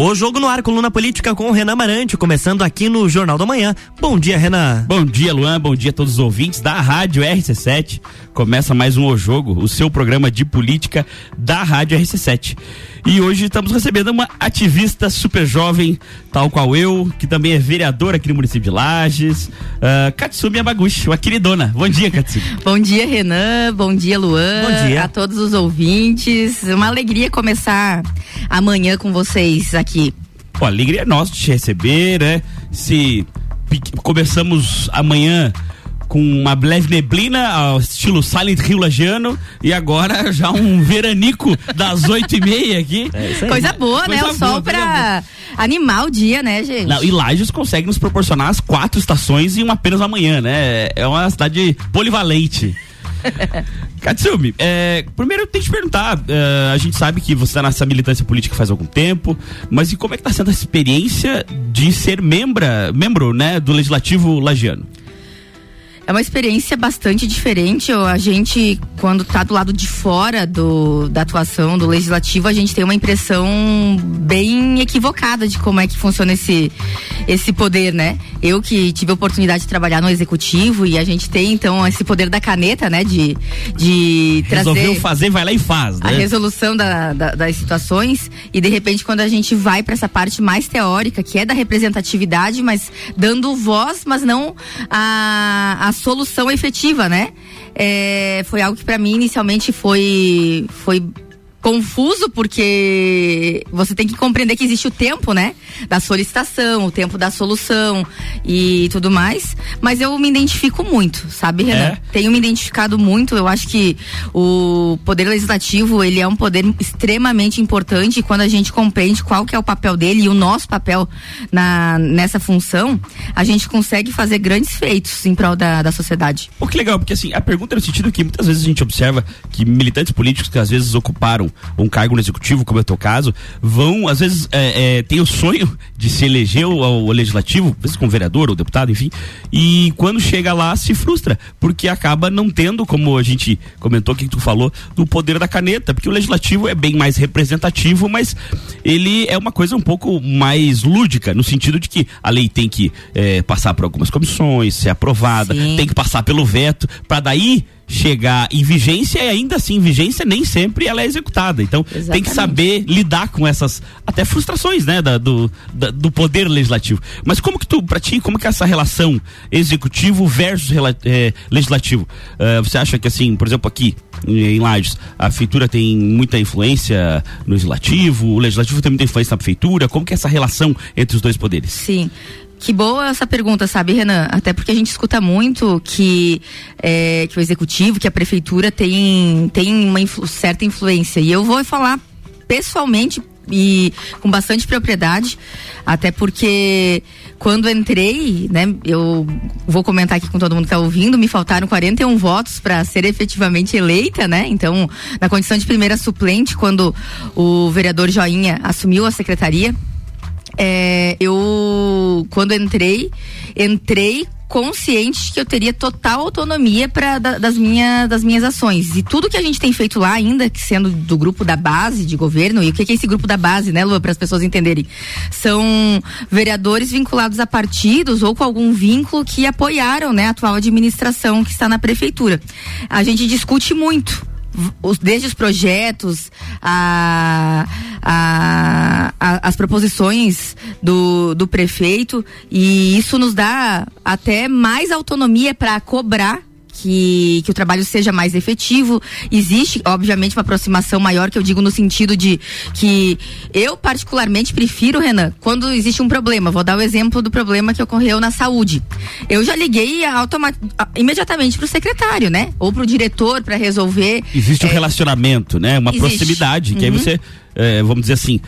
O Jogo no Ar, coluna política com o Renan Marante, começando aqui no Jornal da Manhã. Bom dia, Renan. Bom dia, Luan. Bom dia a todos os ouvintes da Rádio RC7. Começa mais um O Jogo, o seu programa de política da Rádio RC7. E hoje estamos recebendo uma ativista super jovem, tal qual eu, que também é vereadora aqui no município de Lages, uh, Katsumi Yamaguchi, uma queridona. Bom dia, Katsumi. Bom dia, Renan. Bom dia, Luan. Bom dia. A todos os ouvintes. Uma alegria começar amanhã com vocês aqui. Pô, a alegria é nossa de te receber, né? Se começamos amanhã com uma leve neblina, ao estilo Silent Hill lagiano, e agora já um veranico das oito e meia aqui. É Coisa boa, Coisa né? O sol boa, pra animar o dia, né, gente? Não, e Lages consegue nos proporcionar as quatro estações em apenas amanhã, né? É uma cidade polivalente. Katsumi, é, primeiro eu tenho que te perguntar, é, a gente sabe que você está nessa militância política faz algum tempo, mas e como é que está sendo a experiência de ser membra, membro né, do Legislativo Lagiano? É uma experiência bastante diferente. A gente, quando está do lado de fora do, da atuação do legislativo, a gente tem uma impressão bem equivocada de como é que funciona esse, esse poder, né? Eu que tive a oportunidade de trabalhar no executivo e a gente tem, então, esse poder da caneta, né? De, de trazer. Resolveu fazer, vai lá e faz, né? A resolução da, da, das situações e, de repente, quando a gente vai para essa parte mais teórica, que é da representatividade, mas dando voz, mas não a, a solução efetiva, né? É, foi algo que para mim inicialmente foi foi confuso porque você tem que compreender que existe o tempo, né, da solicitação, o tempo da solução e tudo mais. Mas eu me identifico muito, sabe, Renan? É? Tenho me identificado muito. Eu acho que o poder legislativo ele é um poder extremamente importante. E quando a gente compreende qual que é o papel dele e o nosso papel na nessa função, a gente consegue fazer grandes feitos em prol da, da sociedade. Pô, que legal, porque assim, a pergunta é no sentido que muitas vezes a gente observa que militantes políticos que às vezes ocuparam um cargo no executivo, como é o teu caso, vão, às vezes, é, é, tem o sonho de se eleger ao, ao legislativo, às vezes como vereador ou deputado, enfim, e quando chega lá se frustra, porque acaba não tendo, como a gente comentou que tu falou, do poder da caneta, porque o legislativo é bem mais representativo, mas ele é uma coisa um pouco mais lúdica, no sentido de que a lei tem que é, passar por algumas comissões, ser aprovada, Sim. tem que passar pelo veto, para daí chegar em vigência e ainda assim vigência nem sempre ela é executada. Então tem que Exatamente. saber lidar com essas até frustrações né da, do, da- do poder legislativo. Mas como que tu pra ti como que é essa relação executivo versus eh, legislativo? Eh, você acha que assim por exemplo aqui em Lages a prefeitura tem muita influência no legislativo? O legislativo tem muita influência na prefeitura? Como que é essa relação entre os dois poderes? Sim. Que boa essa pergunta, sabe, Renan? Até porque a gente escuta muito que, é, que o executivo, que a prefeitura tem, tem uma influ- certa influência. E eu vou falar pessoalmente e com bastante propriedade, até porque quando entrei, né, eu vou comentar aqui com todo mundo que está ouvindo, me faltaram 41 votos para ser efetivamente eleita, né? Então, na condição de primeira suplente, quando o vereador Joinha assumiu a secretaria, é, eu quando entrei, entrei consciente de que eu teria total autonomia para das, minha, das minhas ações. E tudo que a gente tem feito lá ainda, que sendo do grupo da base de governo, e o que que é esse grupo da base, né, Lua, para as pessoas entenderem? São vereadores vinculados a partidos ou com algum vínculo que apoiaram, né, a atual administração que está na prefeitura. A gente discute muito os, desde os projetos, a, a, a- as proposições do, do prefeito, e isso nos dá até mais autonomia para cobrar. Que, que o trabalho seja mais efetivo. Existe, obviamente, uma aproximação maior, que eu digo no sentido de que eu, particularmente, prefiro, Renan, quando existe um problema. Vou dar o exemplo do problema que ocorreu na saúde. Eu já liguei imediatamente para o secretário, né? Ou para o diretor para resolver. existe um É, relacionamento, né? Uma Existe. proximidade, que aí Uhum. você, é, vamos dizer assim,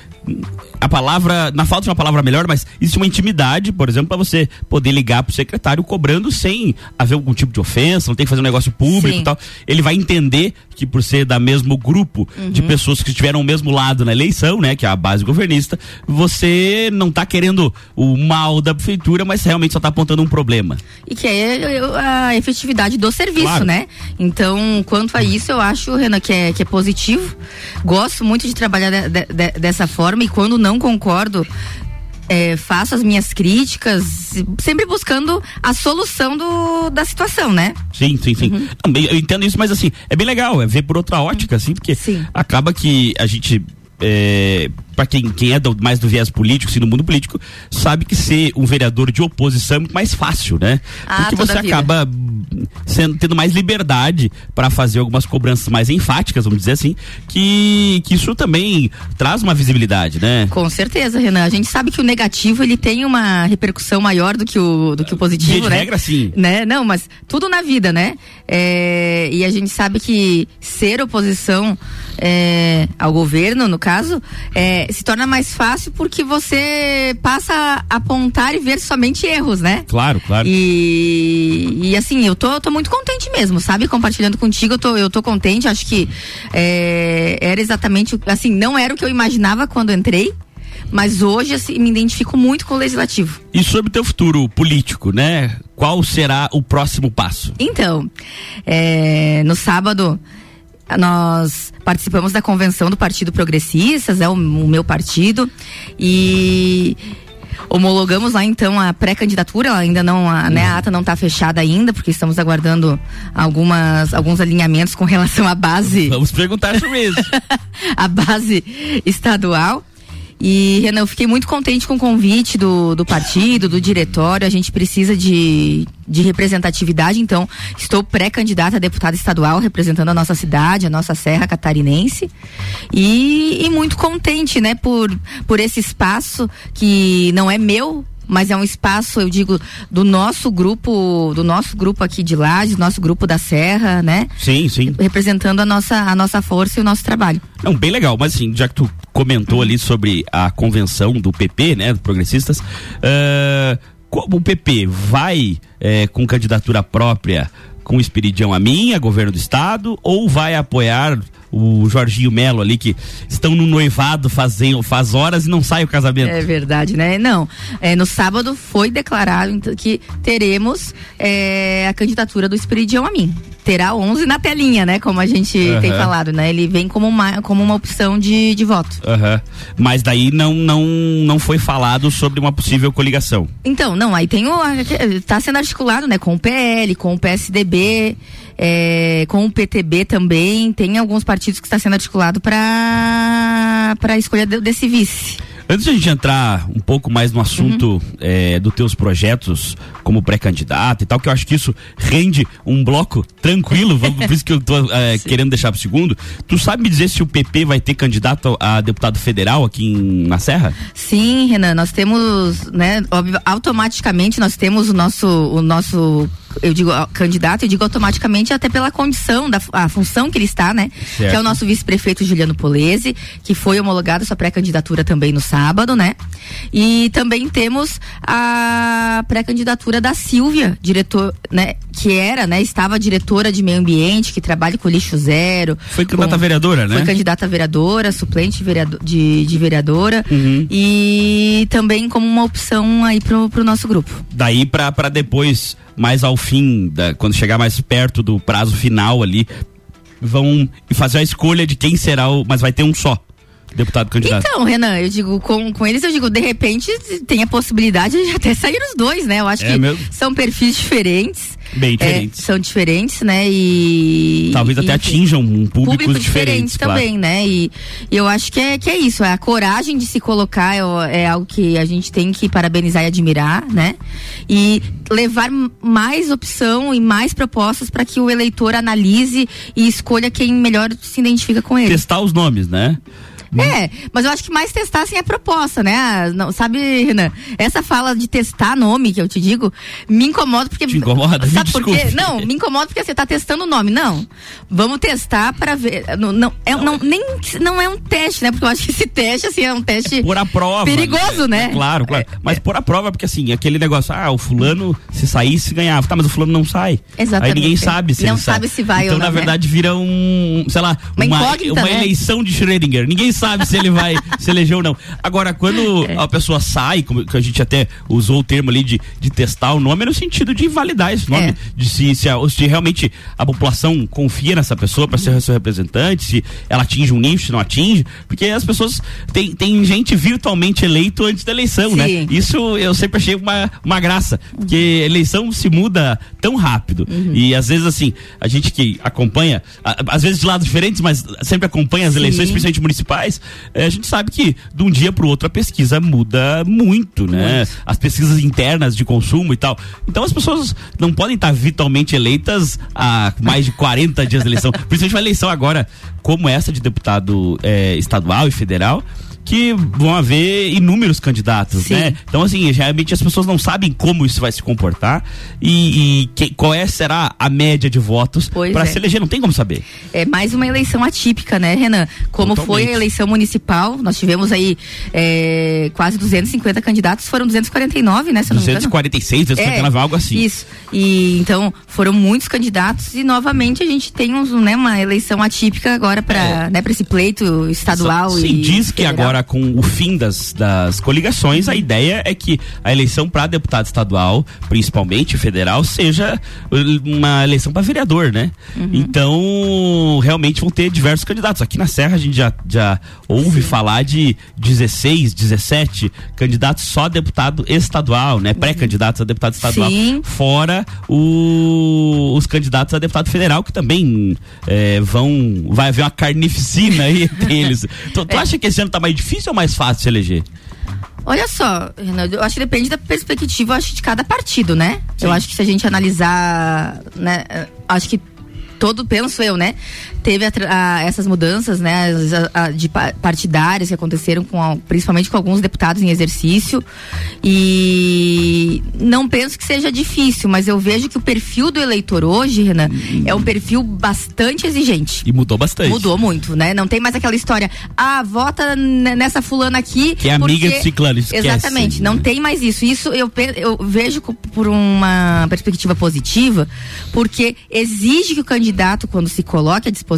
a palavra, na falta de uma palavra melhor, mas existe uma intimidade, por exemplo, para você poder ligar pro secretário cobrando sem haver algum tipo de ofensa, não tem que fazer um negócio público Sim. e tal. Ele vai entender que por ser da mesmo grupo Uhum. de pessoas que estiveram ao mesmo lado na eleição, né, que é a base governista, você não tá querendo o mal da prefeitura, mas realmente só tá apontando um problema. E que é a efetividade do serviço, Claro. né? Então, quanto a isso, eu acho, Renan, que é, que é positivo. Gosto muito de trabalhar de- de- dessa forma forma e quando não concordo, é, faço as minhas críticas, sempre buscando a solução do, da situação, né? Sim, sim, sim. Uhum. Eu entendo isso, mas assim, é bem legal, é ver por outra ótica, assim, porque sim. acaba que a gente é, para quem, quem é do, mais do viés político, assim, no mundo político, sabe que ser um vereador de oposição é muito mais fácil, né? Ah, Porque você acaba sendo, tendo mais liberdade para fazer algumas cobranças mais enfáticas, vamos dizer assim, que, que isso também traz uma visibilidade, né? Com certeza, Renan. A gente sabe que o negativo ele tem uma repercussão maior do que o, do que o positivo, de né? regra, sim. Né? Não, mas tudo na vida, né? É, e a gente sabe que ser oposição é, ao governo, no caso, é, se torna mais fácil porque você passa a apontar e ver somente erros, né? Claro, claro. E, e assim, eu tô, tô muito contente mesmo, sabe? Compartilhando contigo, eu tô, eu tô contente. Acho que é, era exatamente, assim, não era o que eu imaginava quando entrei. Mas hoje assim, me identifico muito com o legislativo. E sobre o teu futuro político, né? Qual será o próximo passo? Então, é, no sábado nós participamos da convenção do Partido Progressistas, é o, o meu partido, e homologamos lá então a pré-candidatura, ainda não, a, né, a ata não está fechada ainda, porque estamos aguardando algumas, alguns alinhamentos com relação à base. Vamos perguntar sobre isso. a base estadual. E, Renan, eu fiquei muito contente com o convite do, do partido, do diretório. A gente precisa de, de representatividade, então estou pré-candidata a deputada estadual representando a nossa cidade, a nossa serra catarinense. E, e muito contente, né, por, por esse espaço que não é meu, mas é um espaço, eu digo, do nosso grupo, do nosso grupo aqui de Lages, nosso grupo da Serra, né? Sim, sim. Representando a nossa, a nossa força e o nosso trabalho. Não, bem legal, mas assim, já que tu comentou ali sobre a convenção do PP, né, do Progressistas, uh, como o PP vai eh, com candidatura própria com o Espiridião a minha, governo do estado, ou vai apoiar o Jorginho Melo ali, que estão no noivado fazem, faz horas e não sai o casamento. É verdade, né? Não. É, no sábado foi declarado então, que teremos é, a candidatura do Espiridião a mim. Terá 11 na telinha, né? Como a gente uhum. tem falado, né? Ele vem como uma, como uma opção de, de voto. Uhum. Mas daí não, não, não foi falado sobre uma possível coligação. Então, não, aí tem o. Tá sendo articulado, né? Com o PL, com o PSDB é, com o PTB também, tem alguns partidos que está sendo articulado para a escolha de, desse vice. Antes de a gente entrar um pouco mais no assunto uhum. é, dos teus projetos como pré-candidato e tal, que eu acho que isso rende um bloco tranquilo, vamos, por isso que eu tô é, querendo deixar pro segundo. Tu sabe me dizer se o PP vai ter candidato a deputado federal aqui em, na Serra? Sim, Renan, nós temos, né, automaticamente nós temos o nosso, o nosso eu digo candidato, eu digo automaticamente até pela condição da a função que ele está, né? Certo. Que é o nosso vice-prefeito Juliano Polese, que foi homologado sua pré-candidatura também no sábado, né? E também temos a pré-candidatura da Silvia, diretor, né? Que era, né? Estava diretora de meio ambiente, que trabalha com lixo zero. Foi candidata a vereadora, né? Foi candidata vereadora, suplente vereador, de, de vereadora. Uhum. E também como uma opção aí pro, pro nosso grupo. Daí para depois mais ao fim, da, quando chegar mais perto do prazo final ali, vão fazer a escolha de quem será o. Mas vai ter um só deputado candidato. Então, Renan, eu digo, com, com eles, eu digo, de repente tem a possibilidade de até sair os dois, né? Eu acho é que mesmo? são perfis diferentes. Bem diferentes. É, são diferentes, né? E. Talvez e, até atinjam um público, público diferente também, claro. né? E, e, eu acho que é, que é isso, é a coragem de se colocar é, é algo que a gente tem que parabenizar e admirar, né? E levar mais opção e mais propostas para que o eleitor analise e escolha quem melhor se identifica com ele. Testar os nomes, né? É, mas eu acho que mais testar assim é a proposta, né? Ah, não, sabe, Renan? Essa fala de testar nome que eu te digo me incomoda porque. Te incomoda? Sabe por quê? Não, me incomoda porque você tá testando o nome. Não. Vamos testar para ver. Não, não, é, não, nem, não é um teste, né? Porque eu acho que esse teste, assim, é um teste. É por a prova. Perigoso, né? né? Claro, claro. É, mas é. por a prova, porque assim, aquele negócio, ah, o fulano, se saísse, ganhava. Tá, mas o fulano não sai. Exatamente. Aí ninguém sabe se Não sabe sai. se vai então, ou não. Então, na verdade, né? vira um, sei lá, uma, uma, uma né? eleição de Schrödinger. Ninguém sabe sabe se ele vai se eleger ou não. Agora, quando é. a pessoa sai, como que a gente até usou o termo ali de, de testar o nome, é no sentido de validar esse nome, é. de se, se, a, se, realmente a população confia nessa pessoa para ser seu representante, se ela atinge um nicho, se não atinge, porque as pessoas tem, tem gente virtualmente eleito antes da eleição, né? Sim. né? Isso eu sempre achei uma, uma graça, porque eleição se muda tão rápido. Uhum. E às vezes, assim, a gente que acompanha, às vezes de lados diferentes, mas sempre acompanha as Sim. eleições, principalmente municipais, é, a gente sabe que de um dia para o outro a pesquisa muda muito, né? As pesquisas internas de consumo e tal. Então as pessoas não podem estar virtualmente eleitas há mais de 40 dias da eleição. Principalmente uma eleição agora como essa de deputado é, estadual e federal que vão haver inúmeros candidatos, Sim. né? Então, assim, geralmente as pessoas não sabem como isso vai se comportar e, e que, qual é, será a média de votos para é. se eleger, não tem como saber. É mais uma eleição atípica, né, Renan? Como Totalmente. foi a eleição municipal, nós tivemos aí é, quase 250 candidatos, foram 249, né? Se 246, 249, é, algo assim. Isso. E então foram muitos candidatos e novamente a gente tem né, uma eleição atípica agora para é. né, esse pleito estadual. Sim, e diz que agora agora com o fim das, das coligações, a ideia é que a eleição para deputado estadual, principalmente federal, seja uma eleição para vereador, né? Uhum. Então, realmente vão ter diversos candidatos. Aqui na Serra a gente já, já ouve Sim. falar de 16, 17 candidatos só a deputado estadual, né? Uhum. Pré-candidatos a deputado estadual. Sim. Fora o, os candidatos a deputado federal, que também é, vão. Vai haver uma carnificina aí entre eles. Tu, tu é. acha que esse ano tá mais difícil ou mais fácil se eleger? Olha só, Renan, eu acho que depende da perspectiva, acho, de cada partido, né? Sim. Eu acho que se a gente analisar, né, acho que todo, penso eu, né? Teve a, a, essas mudanças, né, a, de partidárias que aconteceram com, principalmente com alguns deputados em exercício. E não penso que seja difícil, mas eu vejo que o perfil do eleitor hoje, Renan, hum. é um perfil bastante exigente. E mudou bastante. Mudou muito, né? Não tem mais aquela história, ah, vota nessa fulana aqui. Que é porque... amiga de ciclano, esquece. Exatamente, não tem mais isso. Isso eu, eu vejo por uma perspectiva positiva, porque exige que o candidato candidato, quando se coloque à disposição,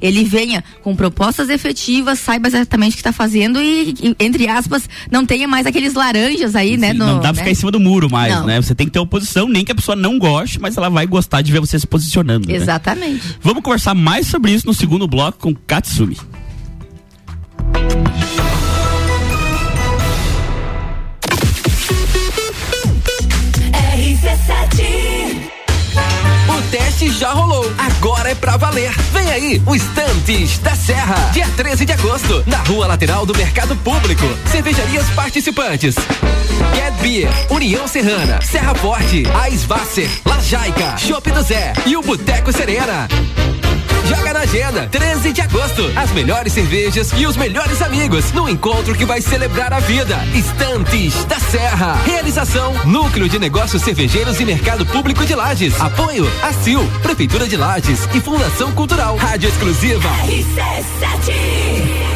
ele venha com propostas efetivas, saiba exatamente o que está fazendo e, e, entre aspas, não tenha mais aqueles laranjas aí, né, Sim, né? No, não dá pra né? ficar em cima do muro mais, não. né? Você tem que ter oposição, nem que a pessoa não goste, mas ela vai gostar de ver você se posicionando. Né? Exatamente. Né? Vamos conversar mais sobre isso no segundo bloco com Katsumi. Teste já rolou. Agora é pra valer. Vem aí, o Estantes da Serra. Dia 13 de agosto, na rua lateral do Mercado Público. Cervejarias participantes. Get Beer, União Serrana, Serra Forte, Aisvasser, Lajaica, Chopp do Zé e o Boteco Serena. Joga na agenda, 13 de agosto. As melhores cervejas e os melhores amigos no encontro que vai celebrar a vida. Estantes da Serra. Realização: Núcleo de Negócios Cervejeiros e Mercado Público de Lages. Apoio: ACIL, Prefeitura de Lages e Fundação Cultural. Rádio Exclusiva. RC7.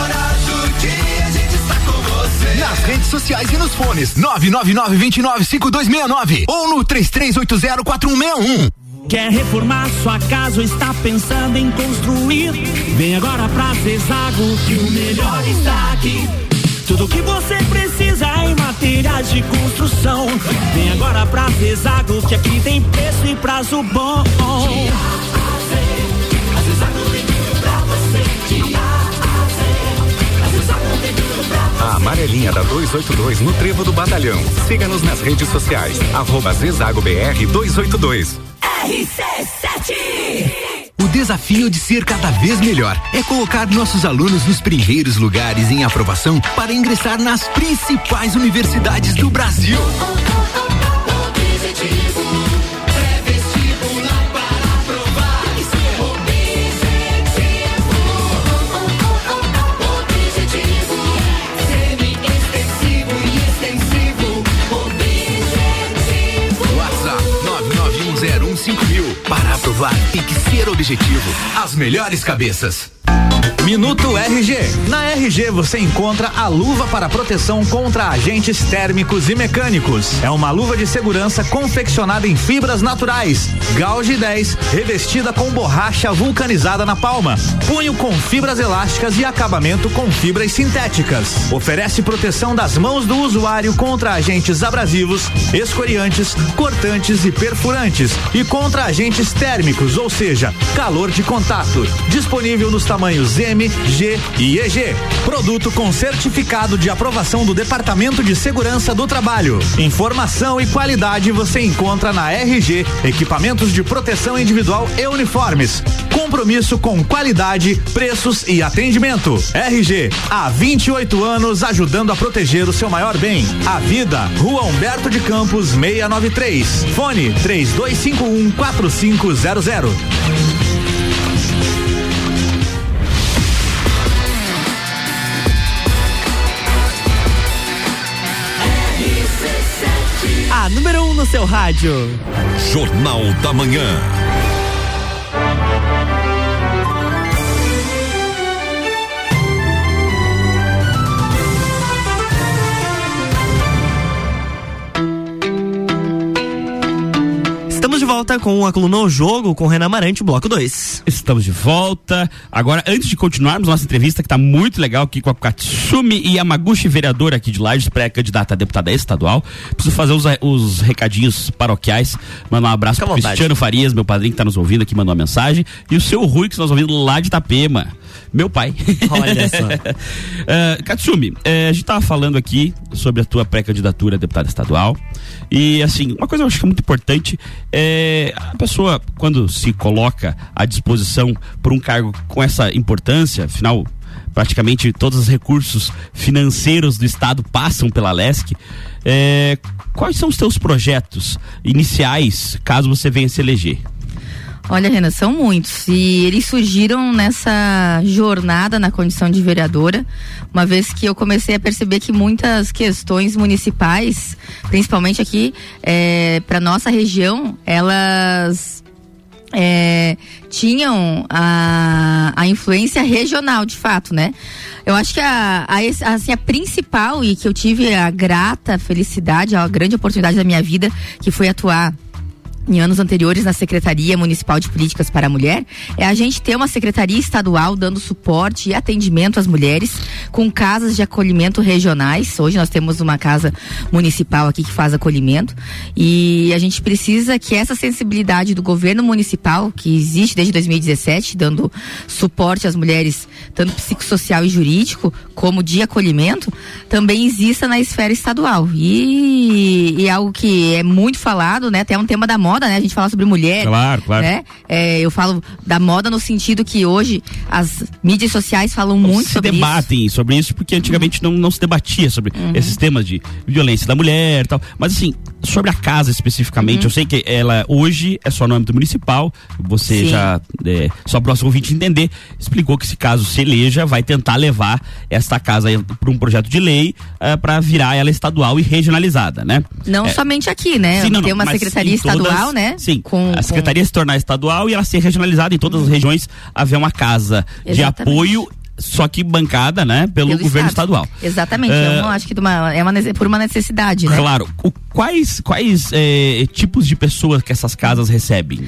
nas redes sociais e nos fones 999 29 5269 ou no 33804161. Quer reformar sua casa ou está pensando em construir? Vem agora pra Zezago que o melhor está aqui. Tudo que você precisa em materiais de construção. Vem agora pra Zezago que aqui tem preço e prazo bom. A amarelinha da 282 no Trevo do Batalhão. Siga-nos nas redes sociais. Arroba Zezago BR 282. RC7 o desafio de ser cada vez melhor é colocar nossos alunos nos primeiros lugares em aprovação para ingressar nas principais universidades do Brasil. 5 Para aprovar, tem que ser objetivo. As melhores cabeças. Minuto RG. Na RG você encontra a luva para proteção contra agentes térmicos e mecânicos. É uma luva de segurança confeccionada em fibras naturais. Gauge 10, revestida com borracha vulcanizada na palma. Punho com fibras elásticas e acabamento com fibras sintéticas. Oferece proteção das mãos do usuário contra agentes abrasivos, escoriantes, cortantes e perfurantes e contra agentes térmicos, ou seja, calor de contato. Disponível nos tamanhos M, G e EG. Produto com certificado de aprovação do Departamento de Segurança do Trabalho. Informação e qualidade você encontra na RG, equipamentos de proteção individual e uniformes. Compromisso com qualidade, preços e atendimento. RG, há 28 anos ajudando a proteger o seu maior bem, a vida. Rua Humberto de Campos 693. Fone 3251 4500. No seu rádio. Jornal da Manhã. Estamos de volta com a coluna O Jogo com Renan Marante, bloco 2. Estamos de volta. Agora, antes de continuarmos nossa entrevista, que está muito legal aqui com a Katsumi Yamaguchi, vereadora aqui de Lages, pré-candidata a deputada estadual, preciso fazer os, os recadinhos paroquiais. Mandar um abraço vontade. Cristiano Farias, meu padrinho que está nos ouvindo aqui, mandou uma mensagem. E o seu Rui, que está nos ouvindo lá de Itapema. Meu pai. Olha só. Uh, Katsumi, eh, a gente tava falando aqui sobre a tua pré-candidatura a deputada estadual. E assim, uma coisa eu acho que é muito importante é a pessoa, quando se coloca à disposição por um cargo com essa importância, afinal, praticamente todos os recursos financeiros do Estado passam pela LESC. eh, quais são os teus projetos iniciais caso você venha se eleger? Olha, Renan, são muitos. E eles surgiram nessa jornada na condição de vereadora, uma vez que eu comecei a perceber que muitas questões municipais, principalmente aqui para nossa região, elas é, tinham a, a influência regional, de fato, né? Eu acho que a, a, assim, a principal e que eu tive a grata felicidade, a grande oportunidade da minha vida, que foi atuar em anos anteriores na Secretaria Municipal de Políticas para a Mulher, é a gente ter uma secretaria estadual dando suporte e atendimento às mulheres com casas de acolhimento regionais. Hoje nós temos uma casa municipal aqui que faz acolhimento e a gente precisa que essa sensibilidade do governo municipal, que existe desde 2017, dando suporte às mulheres, tanto psicossocial e jurídico, como de acolhimento, também exista na esfera estadual. E, e algo que é muito falado, né? Até é um tema da moda, né? A gente fala sobre mulher. Claro, claro. Né? É, eu falo da moda no sentido que hoje as mídias sociais falam muito se sobre isso. Uhum. debatem sobre isso porque antigamente não, não se debatia sobre esses temas de violência da mulher e tal. Mas assim, sobre a casa especificamente, Uhum. eu sei que ela hoje é só no âmbito municipal, você Sim. já, é, só para o nosso ouvinte entender, explicou que se caso se eleja, vai tentar levar esta casa para um projeto de lei para virar ela estadual e regionalizada, né? Não É, somente aqui, né? Sim, não, Tem uma secretaria em todas- estadual, né? Sim, Com, a secretaria se tornar estadual e ela ser regionalizada em todas as regiões, haver uma casa de Exatamente. apoio, só que bancada, né, pelo, Pelo governo Estado. estadual. Exatamente. É, eu não acho que de uma, é uma, por uma necessidade, né? Claro. O- quais quais eh, tipos de pessoas que essas casas recebem?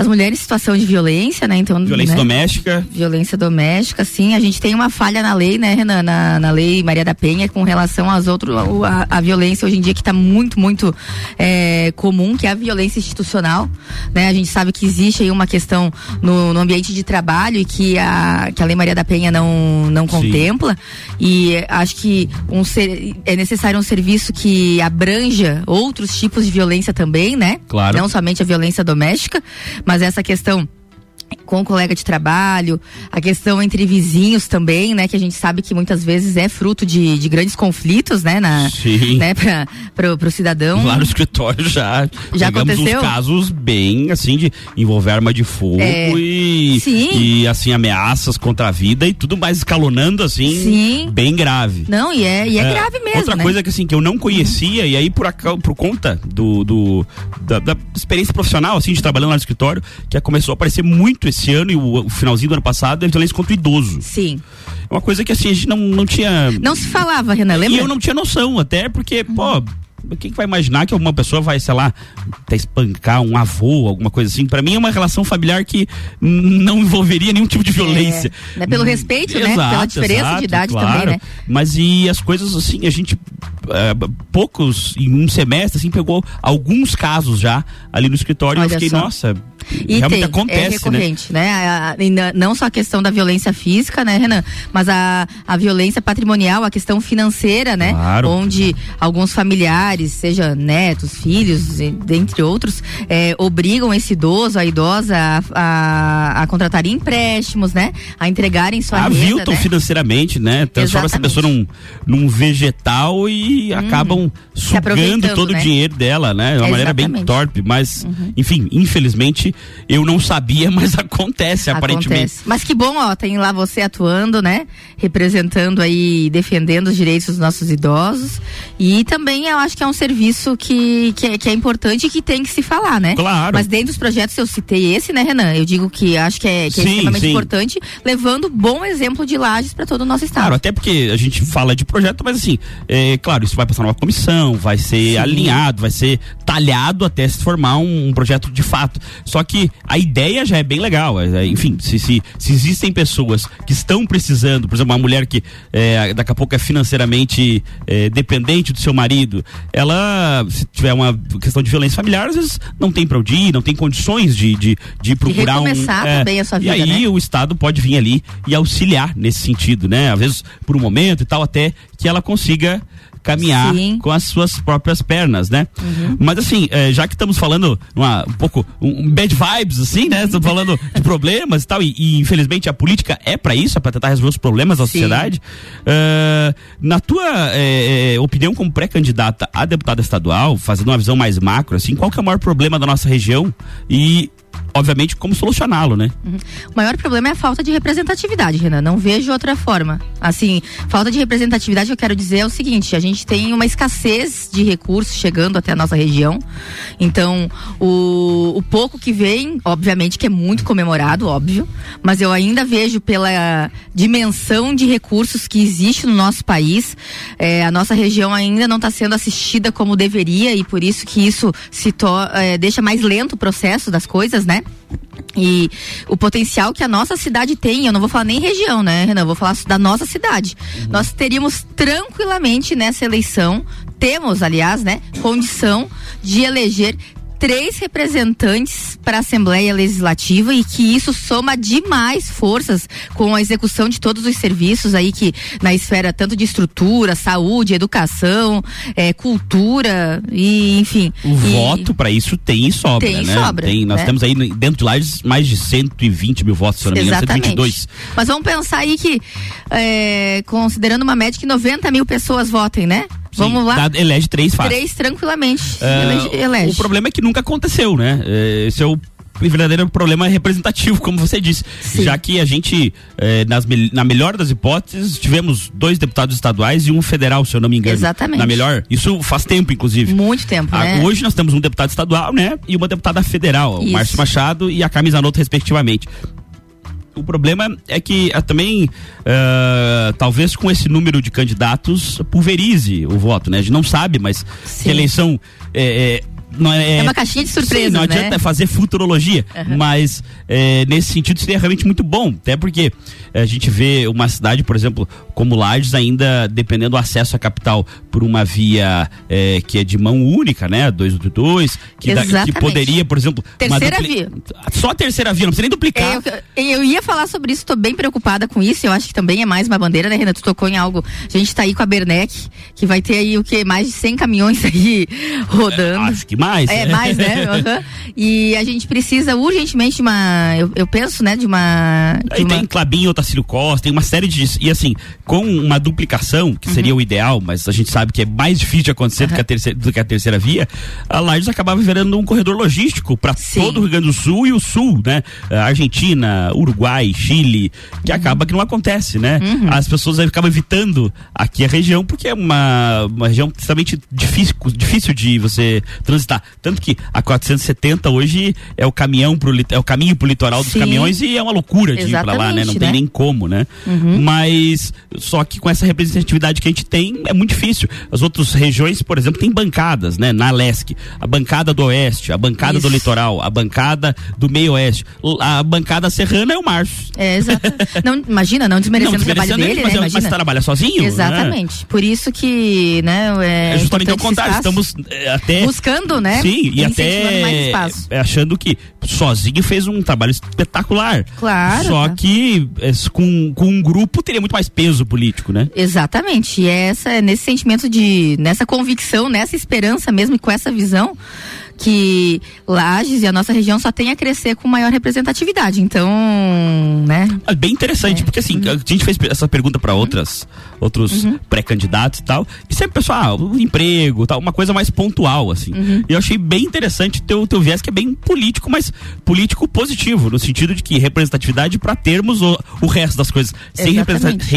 As mulheres em situação de violência, né? Então, Violência né? doméstica? Violência doméstica, sim. A gente tem uma falha na lei, né, Renan? Na, na lei Maria da Penha com relação às outras. A, a violência hoje em dia que está muito, muito é, comum, que é a violência institucional. Né? A gente sabe que existe aí uma questão no, no ambiente de trabalho e que a, que a lei Maria da Penha não, não contempla. E acho que um ser, é necessário um serviço que abranja outros tipos de violência também, né? Claro. Não somente a violência doméstica, mas essa questão com o colega de trabalho, a questão entre vizinhos também, né? Que a gente sabe que muitas vezes é fruto de, de grandes conflitos, né? Na, Sim. Né, pra, pro, pro cidadão. Lá no escritório já, Já aconteceu? uns casos bem assim de envolver arma de fogo É. e, Sim. e assim ameaças contra a vida e tudo mais escalonando assim Sim. bem grave. Não, e é, e é, grave mesmo. Outra né? coisa que assim que eu não conhecia e aí por, por conta do, do- da, da experiência profissional assim de trabalhando lá no escritório que começou a aparecer muito esse ano e o, o finalzinho do ano passado é a violência contra o idoso. Sim. É uma coisa que assim a gente não, não tinha Não se falava, Renan, lembra? e eu não tinha noção, até porque, pô, quem que vai imaginar que alguma pessoa vai, sei lá, até espancar um avô, alguma coisa assim? Pra mim é uma relação familiar que não envolveria nenhum tipo de violência. né, pelo respeito, né? Pela diferença de idade também, né? Mas e as coisas assim, a gente eh, poucos em um semestre assim pegou alguns casos já ali no escritório e eu Olha fiquei, só. nossa, E realmente tem, acontece, é né? recorrente, né? A- a- ainda não só a questão da violência física, né, Renan? Mas a, a violência patrimonial, a questão financeira, né? Claro. Onde alguns familiares, seja netos, filhos, dentre outros, eh, obrigam esse idoso, a idosa, a, a, a contratarem empréstimos, né? A entregarem sua renda, aviltam né? financeiramente, né? Transforma essa Exatamente. pessoa num, num vegetal e acabam sugando todo né? o dinheiro dela, né? De uma maneira bem Exatamente. torpe. Mas, enfim, infelizmente, eu não sabia, mas acontece, aparentemente. Acontece. Mas que bom, ó, tem lá você atuando, né? Representando aí, defendendo os direitos dos nossos idosos. E também eu acho que é um serviço que, que, é, que é importante e que tem que se falar, né? Claro. Mas dentro dos projetos eu citei esse, né, Renan? Eu digo que acho que é, que é Sim, extremamente sim. importante, levando bom exemplo de lajes para todo o nosso estado. Claro, até porque a gente fala de projeto, mas assim, é claro, isso vai passar numa comissão, vai ser alinhado, vai ser talhado até se formar um, um projeto de fato. Só que a ideia já é bem legal. é, é, enfim, se, se, se existem pessoas que estão precisando, por exemplo, uma mulher que é, daqui a pouco é financeiramente é, dependente do seu marido, ela, se tiver uma questão de violência familiar, às vezes não tem pra onde ir, não tem condições de, de, de procurar um. recomeçar também a sua vida, E aí né? o Estado pode vir ali e auxiliar nesse sentido, né? Às vezes por um momento e tal, até que ela consiga caminhar Sim. Uhum. com as suas próprias pernas, né? Mas assim, eh, já que estamos falando uma, um pouco um, um bad vibes, assim, né? Estamos falando de problemas e tal, e, e, infelizmente a política é para isso, é para tentar resolver os problemas da Sim. sociedade. Eh, na tua eh, opinião como pré-candidata a deputada estadual, fazendo uma visão mais macro, assim, qual que é o maior problema da nossa região e obviamente como solucioná-lo, né? O maior problema é a falta de representatividade, Renan. Não vejo outra forma. Assim, falta de representatividade, eu quero dizer é o seguinte: a gente tem uma escassez de recursos chegando até a nossa região. Então, o, o pouco que vem, obviamente que é muito comemorado, óbvio, mas eu ainda vejo pela dimensão de recursos que existe no nosso país, eh, a nossa região ainda não está sendo assistida como deveria e por isso que isso se to- eh, deixa mais lento o processo das coisas, né? E o potencial que a nossa cidade tem, eu não vou falar nem região, né, Renan? Eu vou falar da nossa cidade. Nós teríamos tranquilamente nessa eleição, temos, aliás, né, condição de eleger três representantes para a Assembleia Legislativa e que isso soma demais forças com a execução de todos os serviços aí que na esfera tanto de estrutura, saúde, educação, eh, cultura e enfim. O E- voto para isso tem e sobra, Tem né? sobra, Tem, nós né? temos aí dentro de Lages mais de 120 mil votos, se não me engano, Exatamente. 122. Mas vamos pensar aí que, é, considerando uma média que 90 mil pessoas votem, né? Vamos lá. dá- elege três fácil. Três tranquilamente. É, elege, elege. O problema é que nunca aconteceu, né? É, Esse é o verdadeiro problema representativo, como você disse. Sim. Já que a gente, é, nas na melhor das hipóteses, tivemos dois deputados estaduais e um federal, se eu não me engano. Exatamente. Na melhor. Isso faz tempo, inclusive. Muito tempo, Ah, né? Hoje nós temos um deputado estadual, né? E uma deputada federal, o Isso. Márcio Machado e a Camisa Zanotto, respectivamente. O problema é que ah, também, ah, talvez com esse número de candidatos, pulverize o voto, né? A gente não sabe, mas eleição é, é, não é, É uma caixinha de surpresas, Sim, não né? adianta fazer futurologia, mas é, nesse sentido seria realmente muito bom, até porque a gente vê uma cidade, por exemplo, como Lages, ainda dependendo do acesso à capital por uma via é, que é de mão única, né? 282, que, dá- que poderia, por exemplo. Terceira via. Só a terceira via, não precisa nem duplicar. Eu, eu ia falar sobre isso, tô bem preocupada com isso. Eu acho que também é mais uma bandeira, né, Renan? Tu tocou em algo. A gente tá aí com a Bernec, que vai ter aí o que? Mais de 100 caminhões aí rodando. Acho que mais. É, mais, né? Uhum. E a gente precisa urgentemente de uma. Eu, eu penso, né, de uma. De Aí uma... tem Clabinho, Otacílio Costa, tem uma série de. E assim, com uma duplicação, que seria o ideal, mas a gente sabe que é mais difícil de acontecer do, que a terceira, do que a terceira via, a Lages acabava virando um corredor logístico para todo o Rio Grande do Sul e o Sul, né? Argentina, Uruguai, Chile, que acaba que não acontece, né? As pessoas acabam evitando aqui a região, porque é uma, uma região extremamente difícil, difícil de você transitar. Tanto que a 470 hoje é o caminhão pro, é o caminho pro litoral dos Sim. caminhões e é uma loucura de ir pra lá, né? Não Exatamente, tem né? nem como, né? Mas só que com essa representatividade que a gente tem é muito difícil. As outras regiões, por exemplo, tem bancadas, né? Na Lesc, a bancada do Oeste, a bancada do Isso. litoral, a bancada do meio Oeste, a bancada serrana é o Márcio. É, exato. não, imagina, não desmerecendo o trabalho desmerecendo ele, dele, mas, né? é- mas Imagina. trabalha sozinho. né? Exatamente. Por isso que, né, é, É justamente o contrário, estamos é, até buscando, né? Sim, e mais até espaço. é, achando que sozinho fez um trabalho espetacular. Claro, Só tá. que é, com, com um grupo teria muito mais peso político, né? Exatamente. E é essa, nesse sentimento de, nessa convicção, nessa esperança mesmo e com essa visão que Lages e a nossa região só tem a crescer com maior representatividade. Então, né? É bem interessante, porque assim, a gente fez essa pergunta para outras outros pré-candidatos e tal, e sempre o pessoal, ah, o emprego, tal, uma coisa mais pontual assim. E eu achei bem interessante teu teu viés que é bem político, mas político positivo, no sentido de que representatividade para termos o, o resto das coisas. Sem,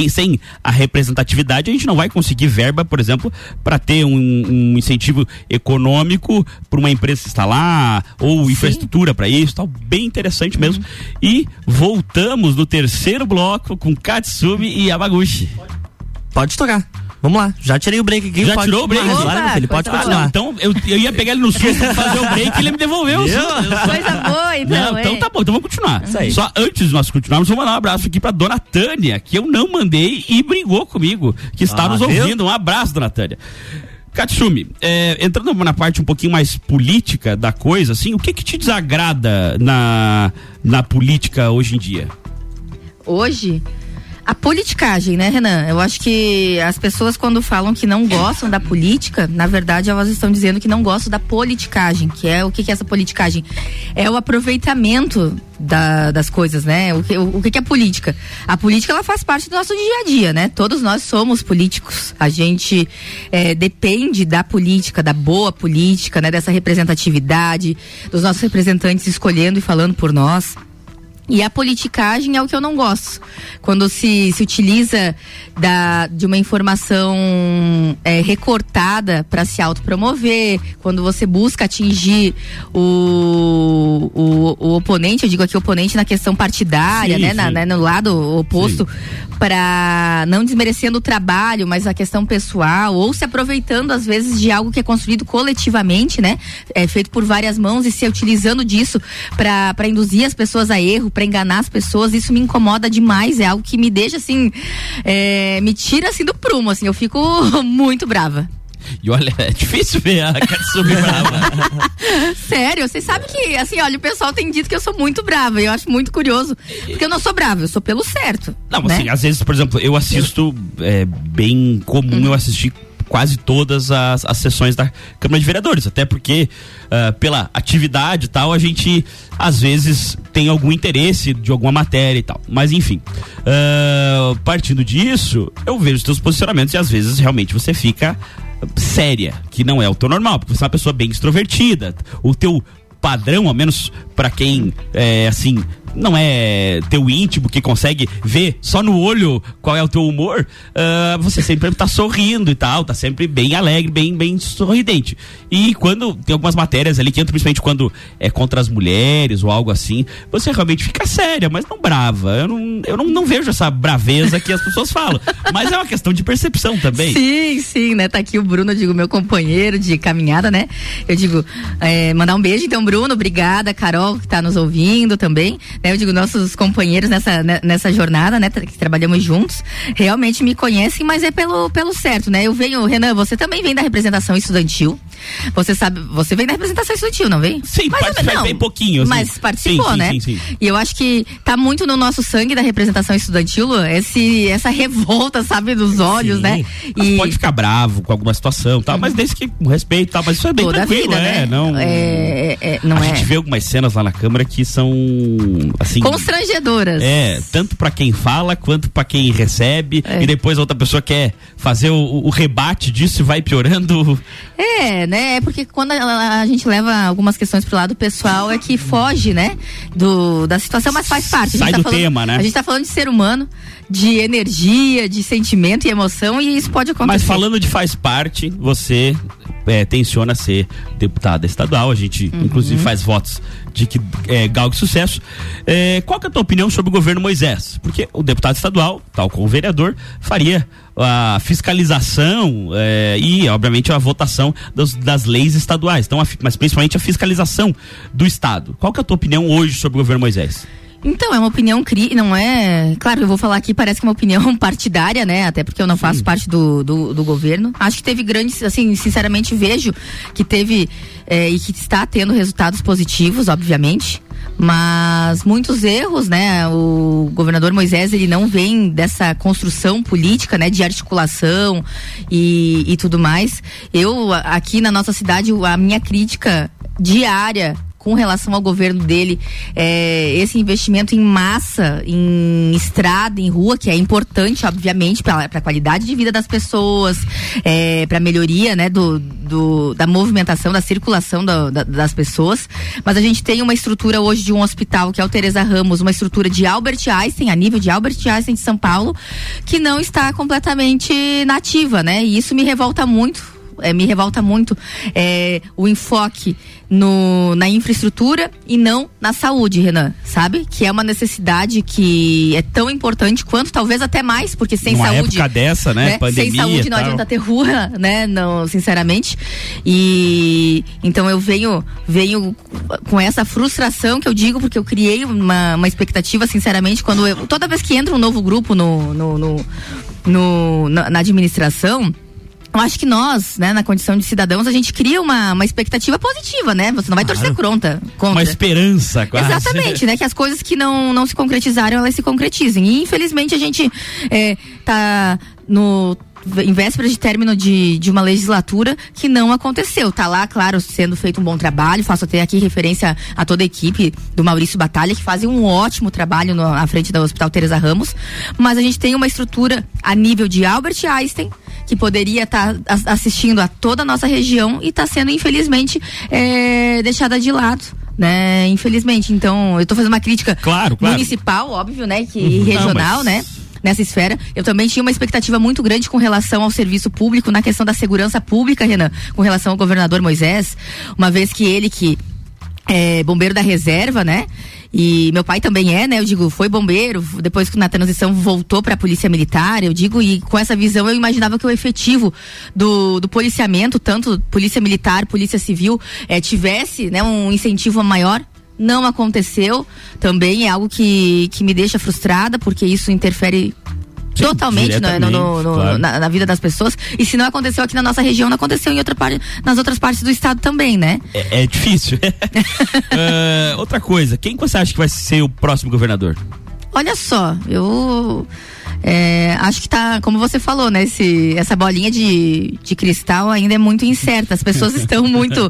sem a representatividade, a gente não vai conseguir verba, por exemplo, para ter um, um incentivo econômico para uma empresa se instalar ou infraestrutura para isso, tal, bem interessante mesmo. E voltamos no terceiro bloco com Katsumi e Yamaguchi. Pode tocar. Vamos lá. Já tirei o break aqui. Já pode- tirou o break? Opa, Claro, meu filho, pode coisa Ah, continuar. então eu, eu ia pegar ele no susto pra fazer o break e ele me devolveu o Viu? susto. Coisa boa, então. Não, então tá bom, então vamos continuar. Isso aí. Só antes de nós continuarmos, vou mandar um abraço aqui pra dona Tânia, que eu não mandei e brigou comigo, que está Ah, nos viu? ouvindo. Um abraço, dona Tânia. Katsumi, é, entrando na parte um pouquinho mais política da coisa, assim, o que que te desagrada na, na política hoje em dia? Hoje, a politicagem, né, Renan? Eu acho que as pessoas, quando falam que não gostam da política, na verdade, elas estão dizendo que não gostam da politicagem. Que é o que, que é essa politicagem? É o aproveitamento da- das coisas, né? O que, o, o que, que é política? A política, ela faz parte do nosso dia a dia, né? Todos nós somos políticos. A gente eh, depende da política, da boa política, né? Dessa representatividade, dos nossos representantes escolhendo e falando por nós. E a politicagem é o que eu não gosto. Quando se, se utiliza da, de uma informação é, recortada para se autopromover, quando você busca atingir o, o, o oponente, eu digo aqui oponente na questão partidária, Sim, né, na- sim. né, no lado oposto, para não desmerecendo o trabalho, mas a questão pessoal, ou se aproveitando às vezes de algo que é construído coletivamente, né? É feito por várias mãos e se utilizando disso para induzir as pessoas a erro, para enganar as pessoas, isso me incomoda demais, é algo que me deixa assim, é, me tira assim do prumo, assim, eu fico muito brava. E olha, é difícil ver a Katsumi brava. Sério, vocês sabem que, assim, olha, o pessoal tem dito que eu sou muito brava e eu acho muito curioso, porque eu não sou brava, eu sou pelo certo. Não, né? assim, às vezes, por exemplo, eu assisto, é bem comum Uhum. eu assistir quase todas as, as sessões da Câmara de Vereadores, até porque ah, pela atividade e tal, a gente às vezes tem algum interesse de alguma matéria e tal. Mas enfim, ah, partindo disso, eu vejo os teus posicionamentos e às vezes realmente você fica séria, que não é o teu normal, porque você é uma pessoa bem extrovertida. O teu padrão, ao menos pra quem é assim, não é teu íntimo que consegue ver só no olho qual é o teu humor, ah, você sempre tá sorrindo e tal, tá sempre bem alegre, bem, bem sorridente. E quando tem algumas matérias ali que entram, principalmente quando é contra as mulheres ou algo assim, você realmente fica séria, mas não brava. Eu não, eu não, não vejo essa braveza que as pessoas falam. Mas é uma questão de percepção também. Sim, sim, né? Tá aqui o Bruno, eu digo, meu companheiro de caminhada, né? Eu digo, é, mandar um beijo, então, Bruno. Bruno, obrigada, Carol, que está nos ouvindo também, né? Eu digo, nossos companheiros nessa, né, nessa jornada, né? Que trabalhamos juntos, realmente me conhecem, mas é pelo, pelo certo, né? Eu venho, Renan, você também vem da representação estudantil. Você sabe, você vem da representação estudantil, não vem? Sim, mas, participei bem pouquinho. Assim. Mas participou, sim, sim, né? Sim, sim, E eu acho que tá muito no nosso sangue da representação estudantil, esse, essa revolta, sabe, dos olhos, né? E pode ficar bravo com alguma situação, tal, mas desde que com respeito, tal, mas isso é bem Toda tranquilo, vida, é, né? não. É, é, não a é. gente vê algumas cenas lá na câmara que são assim constrangedoras. É, tanto para quem fala quanto para quem recebe É. e depois a outra pessoa quer fazer o, o rebate disso e vai piorando. É, né? É porque quando a, a gente leva algumas questões pro lado pessoal é que foge, né? Do, da situação, mas faz parte. A gente Sai tá do falando- tema, né? A gente tá falando de ser humano, de energia, de sentimento e emoção e isso pode acontecer. Mas falando de faz parte, você é, tenciona ser deputada estadual. A gente, Uhum. inclusive, faz votos de que é, galgue sucesso. É, qual que é a tua opinião sobre o governo Moisés? Porque o deputado estadual, tal como o vereador, faria a fiscalização é, e, obviamente, a votação dos- das leis estaduais. Então, a mas principalmente a fiscalização do Estado. Qual que é a tua opinião hoje sobre o governo Moisés? Então, é uma opinião cri, não é. Claro, eu vou falar aqui, parece que é uma opinião partidária, né? Até porque eu não faço parte do, do, do governo. Acho que teve grandes, assim, sinceramente vejo que teve eh, e que está tendo resultados positivos, obviamente. Mas muitos erros, né? O governador Moisés, ele não vem dessa construção política, né? De articulação e, e tudo mais. Eu, aqui na nossa cidade, a minha crítica diária com relação ao governo dele, é, esse investimento em massa, em estrada, em rua, que é importante, obviamente, para a qualidade de vida das pessoas, é, para melhoria, né, do, do- da movimentação, da circulação da- da- das pessoas. Mas a gente tem uma estrutura hoje de um hospital que é o Teresa Ramos, uma estrutura de Albert Einstein, a nível de Albert Einstein de São Paulo, que não está completamente nativa, né? E isso me revolta muito é, me revolta muito é, o enfoque no, na infraestrutura e não na saúde, Renan, sabe? Que é uma necessidade que é tão importante quanto talvez até mais, porque sem Numa saúde. época dessa, né? Pandemia Sem saúde não adianta ter rua, né? Não, sinceramente. E então eu venho, venho com essa frustração que eu digo, porque eu criei uma, uma expectativa, sinceramente, quando eu, toda vez que entra um novo grupo no, no, no- no- na, na administração. Eu acho que nós, né, na condição de cidadãos, a gente cria uma, uma expectativa positiva, né? Você não vai torcer contra. contra. Uma esperança, quase. Exatamente, né? Que as coisas que não, não se concretizaram, elas se concretizem. E infelizmente a gente é, tá no em vésperas de término de, de uma legislatura que não aconteceu. Tá lá, claro, sendo feito um bom trabalho. Faço até aqui referência a toda a equipe do Maurício Batalha, que fazem um ótimo trabalho no, à frente do Hospital Teresa Ramos. Mas a gente tem uma estrutura a nível de Albert Einstein, que poderia estar assistindo a toda a nossa região e está sendo, infelizmente, é, deixada de lado. Né, infelizmente, então eu estou fazendo uma crítica Claro, claro. municipal, óbvio, né, que regional, mas- né? Nessa esfera, eu também tinha uma expectativa muito grande com relação ao serviço público, na questão da segurança pública, Renan, com relação ao governador Moisés, uma vez que ele que é bombeiro da reserva, né? E meu pai também é, né? Eu digo, foi bombeiro, depois que na transição voltou para a polícia militar, eu digo, e com essa visão eu imaginava que o efetivo do, do policiamento, tanto polícia militar, polícia civil, eh, tivesse, né, um incentivo maior. Não aconteceu. Também é algo que, que me deixa frustrada, porque isso interfere Sim, totalmente no- no- no- no- claro. na, na vida das pessoas. E se não aconteceu aqui na nossa região, não aconteceu em outra parte, nas outras partes do estado também, né? É, é difícil. Ah, outra coisa, quem que você acha que vai ser o próximo governador? Olha só, eu é, acho que tá, como você falou, né? Esse, essa bolinha de, de cristal ainda é muito incerta. As pessoas estão muito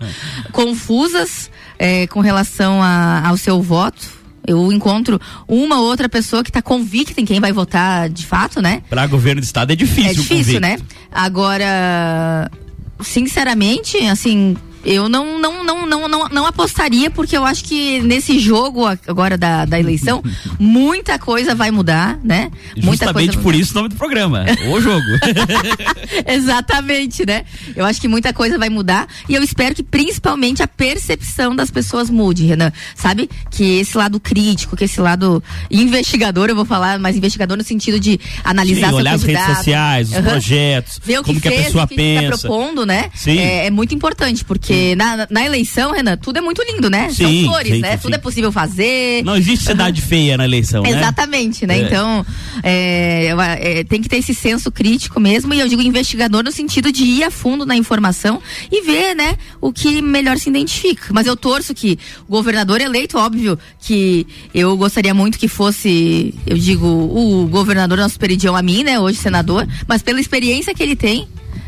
confusas é, com relação a- ao seu voto. Eu encontro uma ou outra pessoa que está convicta em quem vai votar de fato, né? Para governo do estado é difícil. É difícil, convite. né? Agora, sinceramente, assim, eu não, não, não, não, não, não apostaria, porque eu acho que nesse jogo agora da, da eleição, muita coisa vai mudar, né? Muita Justamente coisa por isso o nome do programa, o jogo. Exatamente, né? Eu acho que muita coisa vai mudar e eu espero que principalmente a percepção das pessoas mude, Renan. Sabe? Que esse lado crítico, que esse lado investigador, eu vou falar, mas investigador no sentido de analisar Sim, olhar as redes sociais, os Aham. projetos, ver o que como que fez, a pessoa o que está pensa. propondo, né? Sim. É, é muito importante, porque Porque na, na eleição, Renan, tudo é muito lindo, né? Sim, São flores, sim, né? sim, tudo é possível fazer. Não existe cidade feia na eleição, né? Exatamente, né? É. Então, é, é, tem que ter esse senso crítico mesmo, e eu digo investigador no sentido de ir a fundo na informação e ver, né, o que melhor se identifica. Mas eu torço que o governador eleito, óbvio, que eu gostaria muito que fosse, eu digo, o governador nosso peridião a mim, né, hoje senador, mas pela experiência que ele tem,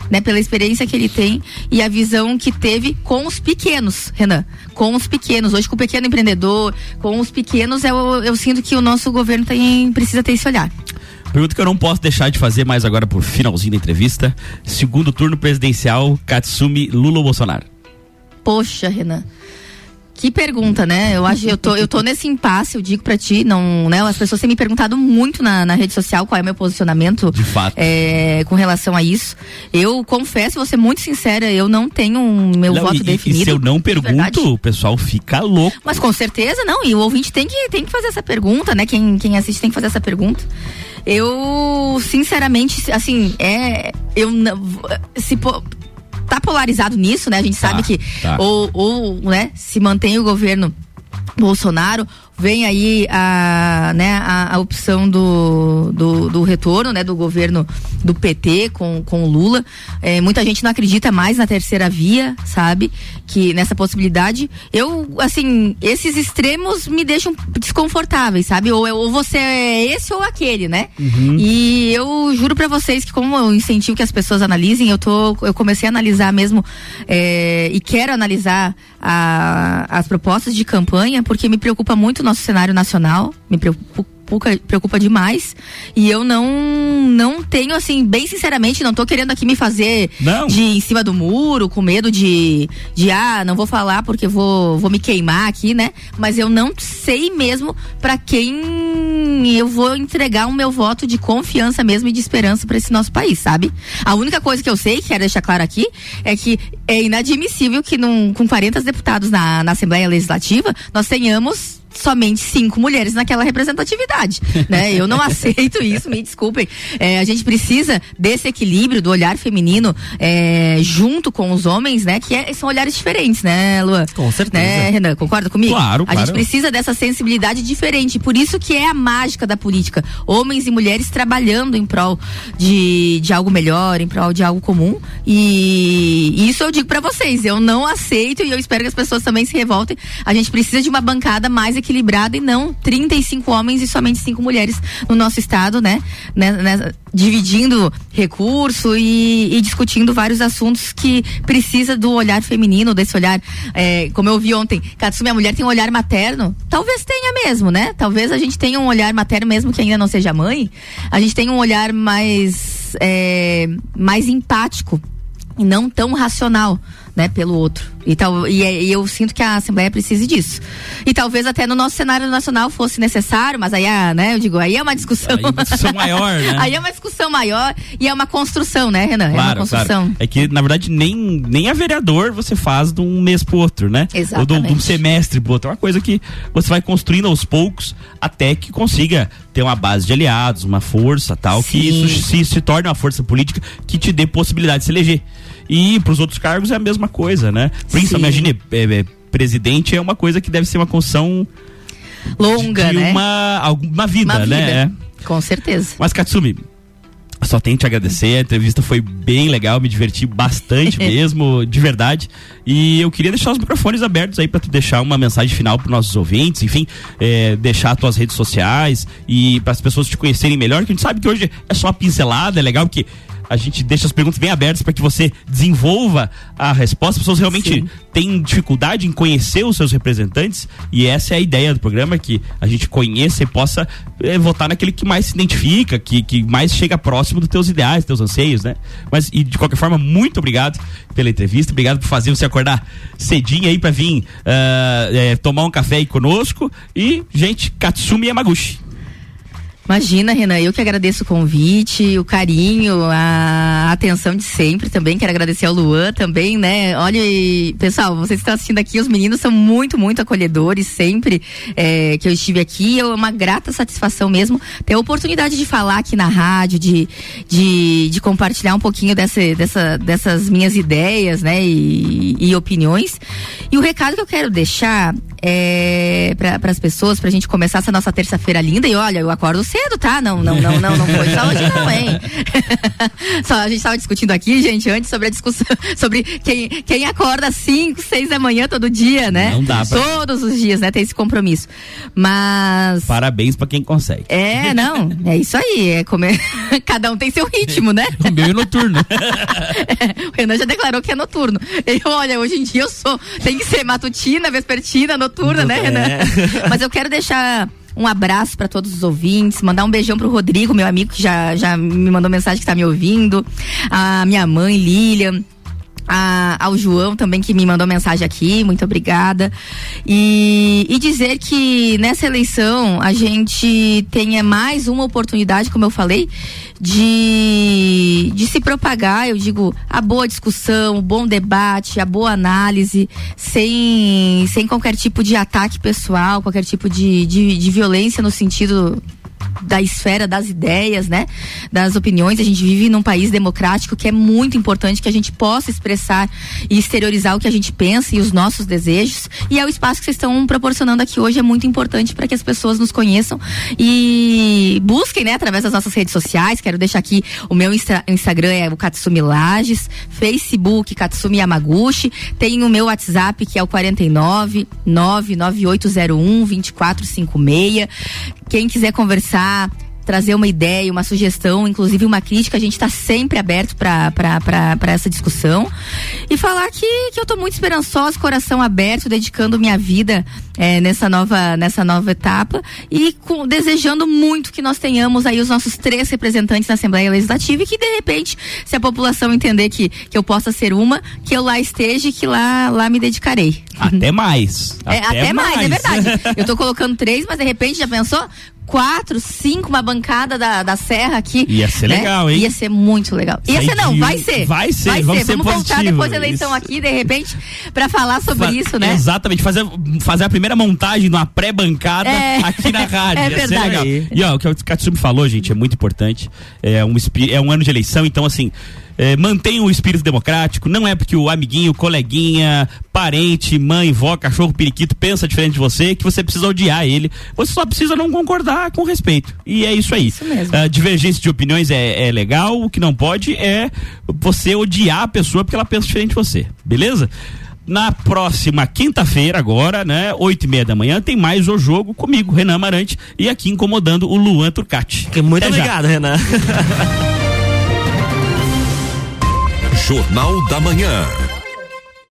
né, pela experiência que ele tem e a visão que teve com os pequenos, Renan, com os pequenos. Hoje com o pequeno empreendedor, com os pequenos, eu, eu sinto que o nosso governo tem, precisa ter esse olhar. Pergunta que eu não posso deixar de fazer mais agora por finalzinho da entrevista. Segundo turno presidencial, Katsumi Lula ou Bolsonaro? Poxa, Renan. Que pergunta, né? Eu acho eu tô, eu tô nesse impasse, eu digo pra ti, não, né? As pessoas têm me perguntado muito na, na rede social qual é o meu posicionamento De fato. é, com relação a isso. Eu confesso, vou ser muito sincera, eu não tenho um meu Não, voto e, definido. E se eu não de verdade. pergunto, o pessoal fica louco. Mas com certeza não, e o ouvinte tem que, tem que fazer essa pergunta, né? Quem, quem assiste tem que fazer essa pergunta. Eu, sinceramente, assim, é. Eu não. Se, tá polarizado nisso, né? A gente Tá, sabe que tá. ou, ou, né, se mantém o governo Bolsonaro, vem aí a, né, a, a opção do, do, do retorno, né, do governo do PT com, com o Lula. É, muita gente não acredita mais na terceira via, sabe? Que nessa possibilidade. Eu, assim, esses extremos me deixam desconfortáveis, sabe? Ou, ou você é esse ou aquele, né? E eu juro pra vocês que como eu incentivo que as pessoas analisem, eu tô, eu comecei a analisar mesmo é, e quero analisar a- as propostas de campanha porque me preocupa muito nosso cenário nacional, me preocupa preocupa demais. E eu não não tenho assim bem sinceramente não tô querendo aqui me fazer Não. de em cima do muro com medo de de ah não vou falar porque vou vou me queimar aqui né? Mas eu não sei mesmo pra quem eu vou entregar o meu voto de confiança mesmo e de esperança pra esse nosso país sabe? A única coisa que eu sei quero deixar claro aqui é que é inadmissível que num, com 40 deputados na, na Assembleia Legislativa nós tenhamos somente cinco mulheres naquela representatividade, né? Eu não aceito isso, me desculpem. É, a gente precisa desse equilíbrio do olhar feminino é, junto com os homens, né? Que é- são olhares diferentes, né, Lua? Com certeza. Né, Renan, concorda comigo? Claro, A claro. gente precisa dessa sensibilidade diferente, por isso que é a mágica da política. Homens e mulheres trabalhando em prol de, de algo melhor, em prol de algo comum. E isso eu digo pra vocês, eu não aceito e eu espero que as pessoas também se revoltem. A gente precisa de uma bancada mais equilibrada e não 35 homens e somente cinco mulheres no nosso estado, né? Né- né- dividindo recurso e, e discutindo vários assuntos que precisa do olhar feminino, desse olhar, é, como eu vi ontem, Katsumi, a mulher tem um olhar materno, talvez tenha mesmo, né? Talvez a gente tenha um olhar materno mesmo que ainda não seja mãe, a gente tem um olhar mais, é, mais empático e não tão racional, né, pelo outro. E, tal, e, é- e eu sinto que a Assembleia precise disso. E talvez até no nosso cenário nacional fosse necessário, mas aí, é, né, eu digo, aí é uma discussão. Aí é uma discussão maior, né? Aí é uma discussão maior e é uma construção, né, Renan? é uma Claro, construção. claro. É que, na verdade, nem, nem a vereador você faz de um mês pro outro, né? Ou de um- Exatamente. semestre pro outro. É uma coisa que você vai construindo aos poucos até que consiga ter uma base de aliados, uma força tal, que Sim. isso se, se torne uma força política que te dê possibilidade de se eleger. E pros outros cargos é a mesma coisa, né? Principalmente, imagine, é, é, presidente é uma coisa que deve ser uma construção Longa, de né? uma, alguma vida, Uma vida. né? Com certeza. Mas Katsumi, só tenho que te agradecer, a entrevista foi bem legal, me diverti bastante mesmo, de verdade. E eu queria deixar os microfones abertos aí para tu deixar uma mensagem final para nossos ouvintes, enfim, é, deixar as tuas redes sociais e para as pessoas te conhecerem melhor, que a gente sabe que hoje é só uma pincelada, é legal porque a gente deixa as perguntas bem abertas para que você desenvolva a resposta. As pessoas realmente Sim. têm dificuldade em conhecer os seus representantes e essa é a ideia do programa, que a gente conheça e possa eh, votar naquele que mais se identifica, que, que mais chega próximo dos teus ideais, teus anseios, né? Mas, e de qualquer forma, muito obrigado pela entrevista, obrigado por fazer você acordar cedinho aí para vir ah, eh, tomar um café aí conosco e, gente, Katsumi Yamaguchi. Imagina, Renan, eu que agradeço o convite, o carinho, a atenção de sempre também. Quero agradecer ao Luan também, né? Olha, pessoal, vocês estão assistindo aqui, os meninos são muito, muito acolhedores sempre é, que eu estive aqui. É uma grata satisfação mesmo ter a oportunidade de falar aqui na rádio, de, de, de compartilhar um pouquinho dessa, dessa, dessas minhas ideias, né? E, e opiniões. E o recado que eu quero deixar é, para as pessoas, para a gente começar essa nossa terça-feira linda. E olha, eu acordo cedo, tá? Não, não, não, não, não foi só hoje, não, hein? só a gente estava discutindo aqui, gente, antes sobre a discussão sobre quem, quem acorda às 5, 6 da manhã todo dia, né? Não dá pra... Todos os dias, né? Tem esse compromisso. Mas. Parabéns para quem consegue. É, não. É isso aí. É comer. Cada um tem seu ritmo, né? o meu é noturno. é, o Renan já declarou que é noturno. Eu, olha, hoje em dia eu sou. Tem que ser matutina, vespertina, noturna, né, Renan? É. Mas eu quero deixar um abraço para todos os ouvintes, mandar um beijão pro Rodrigo, meu amigo que já, já me mandou mensagem que tá me ouvindo, a minha mãe Lilian, a, ao João também que me mandou mensagem aqui, muito obrigada. E, e dizer que nessa eleição a gente tenha mais uma oportunidade, como eu falei, de, de se propagar, eu digo, a boa discussão, o bom debate, a boa análise, sem, sem qualquer tipo de ataque pessoal, qualquer tipo de, de, de violência no sentido da esfera das ideias, né? Das opiniões. A gente vive num país democrático que é muito importante que a gente possa expressar e exteriorizar o que a gente pensa e os nossos desejos. E é o espaço que vocês estão proporcionando aqui hoje é muito importante para que as pessoas nos conheçam e busquem, né, através das nossas redes sociais. Quero deixar aqui o meu Insta Instagram é o Katsumi Lages, Facebook Katsumi Yamaguchi, tem o meu WhatsApp que é o 49 99801 2456. Quem quiser conversar, trazer uma ideia, uma sugestão, inclusive uma crítica, a gente está sempre aberto para essa discussão. E falar que, que eu estou muito esperançosa, coração aberto, dedicando minha vida é, nessa, nova, nessa nova etapa e com, desejando muito que nós tenhamos aí os nossos três representantes na Assembleia Legislativa e que, de repente, se a população entender que, que eu possa ser uma, que eu lá esteja e que lá, lá me dedicarei. Até mais. É, até, até mais. mais, é verdade. eu estou colocando três, mas de repente já pensou? Quatro, cinco, uma bancada da, da Serra aqui. Ia ser né? legal, hein? Ia ser muito legal. Ia ser não, vai ser. Vai ser, vai vamos ser. Vamos positivo. voltar depois da eleição isso. aqui, de repente, para falar sobre Fa isso, né? Exatamente, fazer, fazer a primeira montagem de uma pré-bancada é. aqui na rádio. É verdade. E ó, o que o Katsumi falou, gente, é muito importante. É um, é um ano de eleição, então assim é, mantenha o espírito democrático. Não é porque o amiguinho, coleguinha, parente, mãe, vó, cachorro, periquito pensa diferente de você que você precisa odiar ele. Você só precisa não concordar com respeito. E é isso aí. Isso mesmo. Uh, divergência de opiniões é, é legal. O que não pode é você odiar a pessoa porque ela pensa diferente de você. Beleza? Na próxima quinta-feira, agora, né? Oito e meia da manhã, tem mais o jogo comigo, Renan Amarante, e aqui incomodando o Luan Turcati. Muito Até obrigado, já. Renan. Jornal da Manhã.